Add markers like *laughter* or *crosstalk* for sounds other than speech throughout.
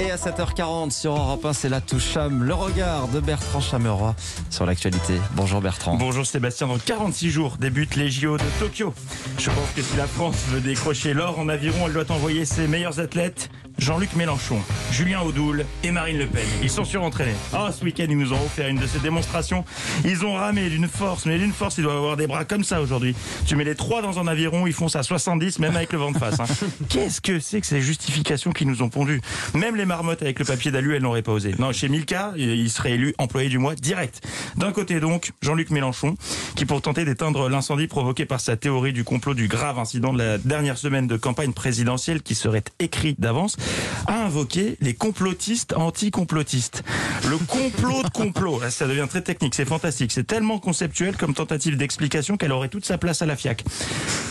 Et à 7h40 sur Europe 1, c'est la toucham, le regard de Bertrand Chameroy sur l'actualité. Bonjour Bertrand. Bonjour Sébastien, dans 46 jours débutent les JO de Tokyo. Je pense que si la France veut décrocher l'or en aviron, elle doit envoyer ses meilleurs athlètes, Jean-Luc Mélenchon, Julien Audoul et Marine Le Pen. Ils sont surentraînés. Ah, ce week-end, ils nous ont offert une de ces démonstrations. Ils ont ramé d'une force, mais d'une force, ils doivent avoir des bras comme ça aujourd'hui. Tu mets les trois dans un aviron, ils font ça à 70, même avec le vent de face. hein. *laughs* Qu'est-ce que c'est que ces justifications qui nous ont pondues? Même les marmottes avec le papier d'alu, elles n'auraient pas osé. Non, chez Milka, il serait élu employé du mois direct. D'un côté donc, Jean-Luc Mélenchon, qui pour tenter d'éteindre l'incendie provoqué par sa théorie du complot du grave incident de la dernière semaine de campagne présidentielle qui serait écrit d'avance, a invoqué les complotistes anti-complotistes. Le complot de complot, là, ça devient très technique, c'est fantastique, c'est tellement conceptuel comme tentative d'explication qu'elle aurait toute sa place à la FIAC.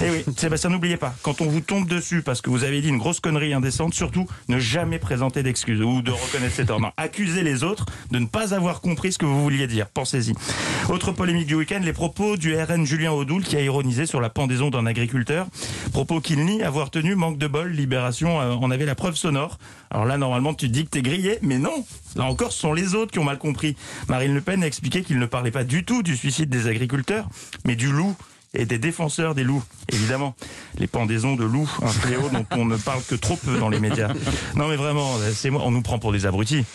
Et oui, Sébastien, n'oubliez pas, quand on vous tombe dessus parce que vous avez dit une grosse connerie indécente, surtout ne jamais présenter d'excuses ou de reconnaître ses torts. Non, accusez les autres de ne pas avoir compris ce que vous vouliez dire. Pensez-y. Autre polémique du week-end, les propos du RN Julien Audoul qui a ironisé sur la pendaison d'un agriculteur. Propos qu'il nie avoir tenu, manque de bol, Libération euh, en avait la preuve sonore. Alors là, normalement, tu te dis que t'es grillé, mais non Là encore, ce sont les autres qui ont mal compris. Marine Le Pen a expliqué qu'il ne parlait pas du tout du suicide des agriculteurs, mais du loup et des défenseurs des loups, évidemment. Les pendaisons de loups, un fléau dont on ne parle que trop peu dans les médias. Non mais vraiment, c'est moi, on nous prend pour des abrutis.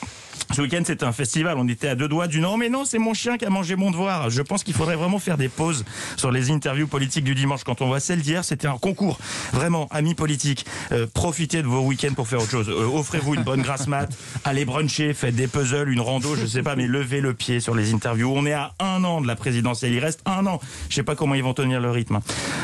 Ce week-end, c'était un festival. On était à deux doigts du non, mais non, c'est mon chien qui a mangé mon devoir. Je pense qu'il faudrait vraiment faire des pauses sur les interviews politiques du dimanche. Quand on voit celle d'hier, c'était un concours. Vraiment, amis politiques, euh, profitez de vos week-ends pour faire autre chose. Euh, Offrez-vous une bonne grasse mat, allez bruncher, faites des puzzles, une rando, je sais pas, mais levez le pied sur les interviews. On est à un an de la présidentielle. Il reste un an. Je sais pas comment ils vont tenir le rythme.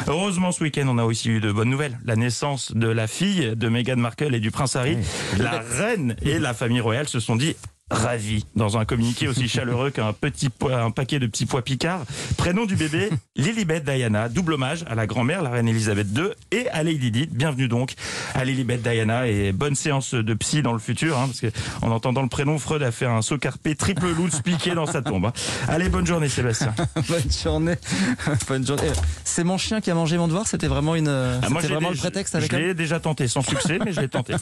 Heureusement, ce week-end, on a aussi eu de bonnes nouvelles. La naissance de la fille de Meghan Markle et du prince Harry. La reine et la famille royale se sont dit ravis dans un communiqué aussi *laughs* chaleureux qu'un petit un paquet de petits pois picards. Prénom du bébé, *laughs* Lilibet Diana. Double hommage à la grand-mère, la reine Elisabeth II, et à Lady Di. Bienvenue donc à Lilibet Diana et bonne séance de psy dans le futur, hein, parce que en entendant le prénom, Freud a fait un saut carpé triple loup piqué dans sa tombe. hein. Allez, bonne journée Sébastien. *laughs* Bonne journée. Bonne journée. C'est mon chien qui a mangé mon devoir. C'était vraiment une. Ah, moi, vraiment le prétexte je avec l'ai elle. déjà tenté, sans succès, mais je l'ai tenté.